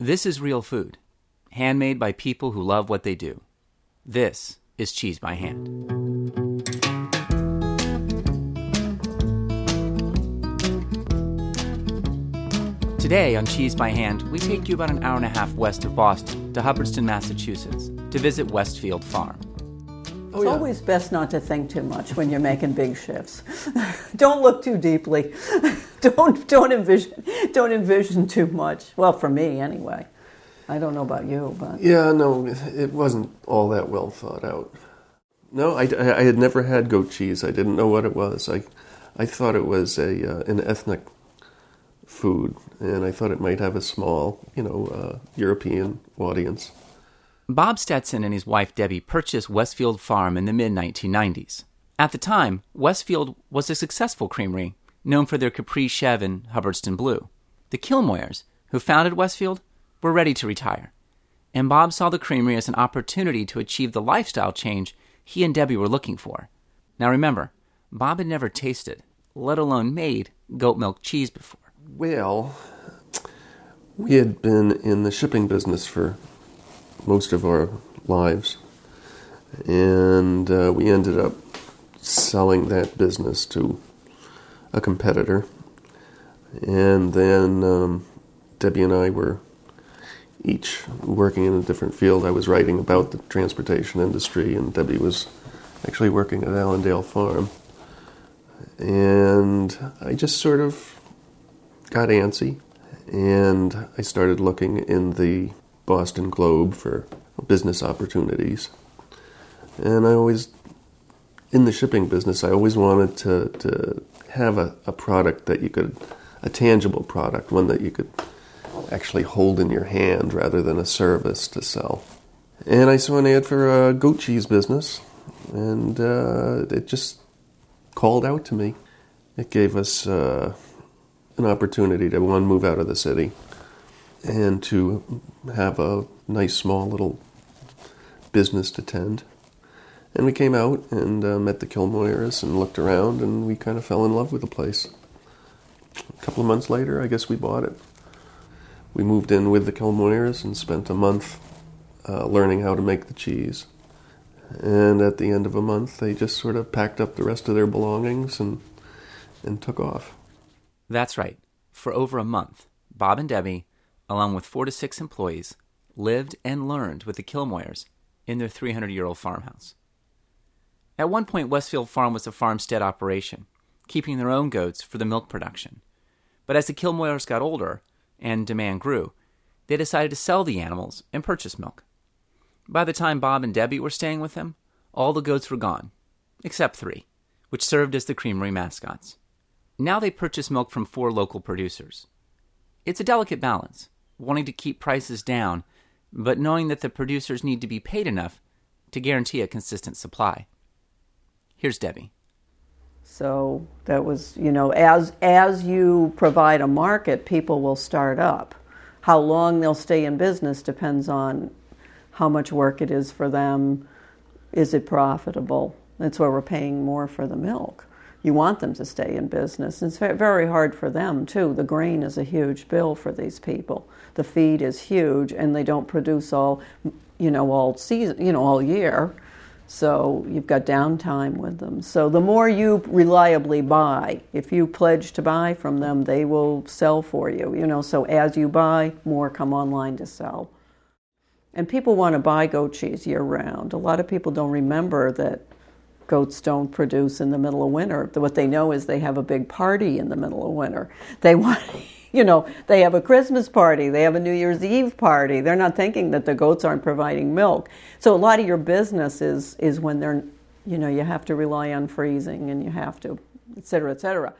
This is real food, handmade by people who love what they do. This is Cheese by Hand. Today on Cheese by Hand, we take you about an hour and a half west of Boston to Hubbardston, Massachusetts, to visit Westfield Farm. It's always best not to think too much when you're making big shifts. don't look too deeply. don't don't envision don't envision too much. Well, for me anyway. I don't know about you, but Yeah, no, it wasn't all that well thought out. No, I, I had never had goat cheese. I didn't know what it was. I, I thought it was a uh, an ethnic food, and I thought it might have a small, you know, uh, European audience. Bob Stetson and his wife Debbie purchased Westfield Farm in the mid 1990s. At the time, Westfield was a successful creamery known for their Capri chèvre and Hubbardston Blue. The Kilmoyers, who founded Westfield, were ready to retire, and Bob saw the creamery as an opportunity to achieve the lifestyle change he and Debbie were looking for. Now remember, Bob had never tasted, let alone made, goat milk cheese before. Well, we had been in the shipping business for most of our lives, and uh, we ended up selling that business to a competitor. And then um, Debbie and I were each working in a different field. I was writing about the transportation industry, and Debbie was actually working at Allendale Farm. And I just sort of got antsy, and I started looking in the Boston Globe for business opportunities. And I always, in the shipping business, I always wanted to, to have a, a product that you could, a tangible product, one that you could actually hold in your hand rather than a service to sell. And I saw an ad for a goat cheese business, and uh, it just called out to me. It gave us uh, an opportunity to one move out of the city and to have a nice small little business to tend. And we came out and uh, met the Kilmoyers and looked around, and we kind of fell in love with the place. A couple of months later, I guess we bought it. We moved in with the Kilmoyers and spent a month uh, learning how to make the cheese. And at the end of a month, they just sort of packed up the rest of their belongings and and took off. That's right. For over a month, Bob and Debbie, along with four to six employees, lived and learned with the Kilmoyers in their 300 year old farmhouse. At one point, Westfield Farm was a farmstead operation, keeping their own goats for the milk production. But as the Kilmoyers got older and demand grew, they decided to sell the animals and purchase milk. By the time Bob and Debbie were staying with them, all the goats were gone, except three, which served as the creamery mascots. Now they purchase milk from four local producers. It's a delicate balance, wanting to keep prices down, but knowing that the producers need to be paid enough to guarantee a consistent supply. Here's Debbie. So that was, you know, as as you provide a market, people will start up. How long they'll stay in business depends on how much work it is for them. Is it profitable? That's why we're paying more for the milk. You want them to stay in business. and It's very hard for them too. The grain is a huge bill for these people. The feed is huge, and they don't produce all, you know, all season, you know, all year. So you've got downtime with them. So the more you reliably buy, if you pledge to buy from them, they will sell for you. You know, so as you buy, more come online to sell. And people want to buy goat cheese year round. A lot of people don't remember that goats don't produce in the middle of winter. What they know is they have a big party in the middle of winter. They want you know, they have a Christmas party, they have a New Year's Eve party. They're not thinking that the goats aren't providing milk. So a lot of your business is is when they're, you know, you have to rely on freezing and you have to, et cetera, et cetera.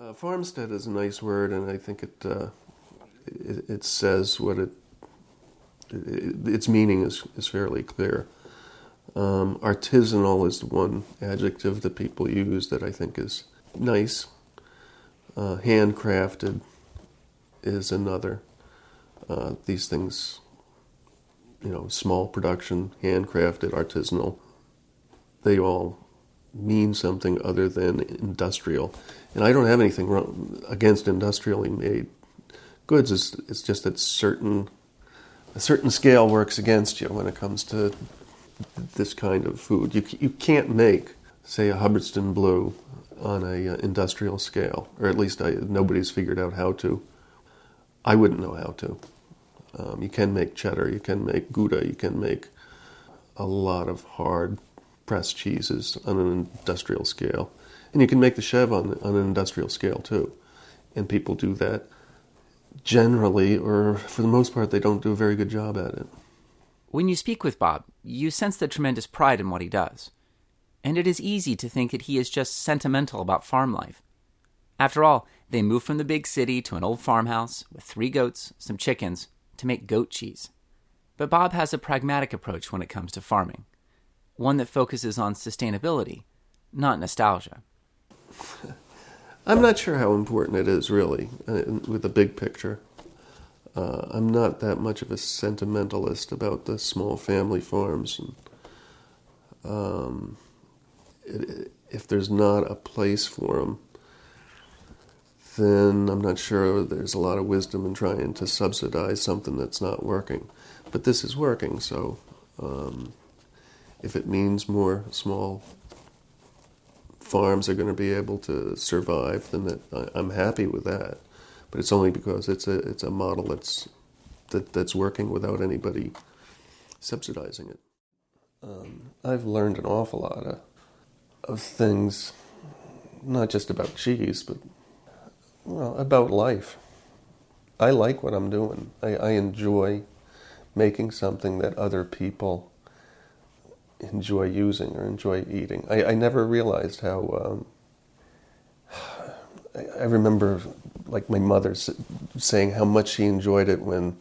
Uh, farmstead is a nice word, and I think it uh, it, it, says what it, it, its meaning is is fairly clear. Um, artisanal is one adjective that people use that I think is nice. Uh, handcrafted, is another. Uh, these things, you know, small production, handcrafted, artisanal, they all mean something other than industrial. And I don't have anything wrong against industrially made goods. It's, it's just that certain a certain scale works against you when it comes to this kind of food. You, you can't make, say, a Hubbardston Blue on a uh, industrial scale, or at least I, nobody's figured out how to. I wouldn't know how to. Um, you can make cheddar, you can make Gouda, you can make a lot of hard pressed cheeses on an industrial scale. And you can make the chèvre on, on an industrial scale too. And people do that generally, or for the most part, they don't do a very good job at it. When you speak with Bob, you sense the tremendous pride in what he does. And it is easy to think that he is just sentimental about farm life. After all, they moved from the big city to an old farmhouse with three goats, some chickens, to make goat cheese. But Bob has a pragmatic approach when it comes to farming, one that focuses on sustainability, not nostalgia. I'm not sure how important it is, really, uh, with the big picture. Uh, I'm not that much of a sentimentalist about the small family farms. And, um, it, if there's not a place for them, then I'm not sure there's a lot of wisdom in trying to subsidize something that's not working. But this is working, so um, if it means more small farms are going to be able to survive, then that, I'm happy with that. But it's only because it's a it's a model that's that that's working without anybody subsidizing it. Um, I've learned an awful lot of, of things, not just about cheese, but well, about life. I like what I'm doing. I, I enjoy making something that other people enjoy using or enjoy eating. I, I never realized how. Um, I, I remember, like my mother saying how much she enjoyed it when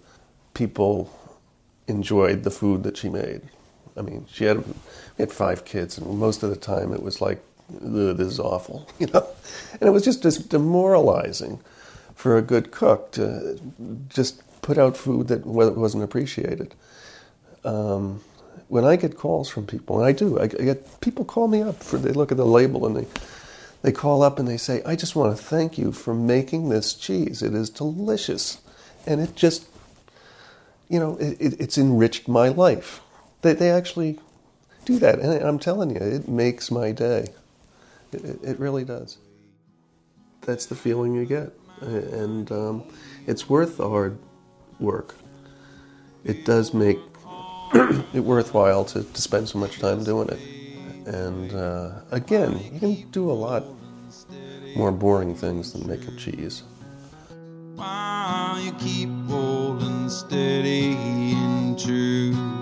people enjoyed the food that she made. I mean, she had we had five kids, and most of the time it was like, "This is awful," you know, and it was just, just demoralizing for a good cook to just put out food that wasn't appreciated. Um, when I get calls from people, and I do, I get people call me up for they look at the label and they they call up and they say, "I just want to thank you for making this cheese. It is delicious, and it just, you know, it, it, it's enriched my life." They they actually do that, and I'm telling you, it makes my day. It, it really does. That's the feeling you get, and um, it's worth the hard work. It does make it worthwhile to, to spend so much time doing it. And uh, again, you can do a lot more boring things than making cheese. While you keep holding steady and true.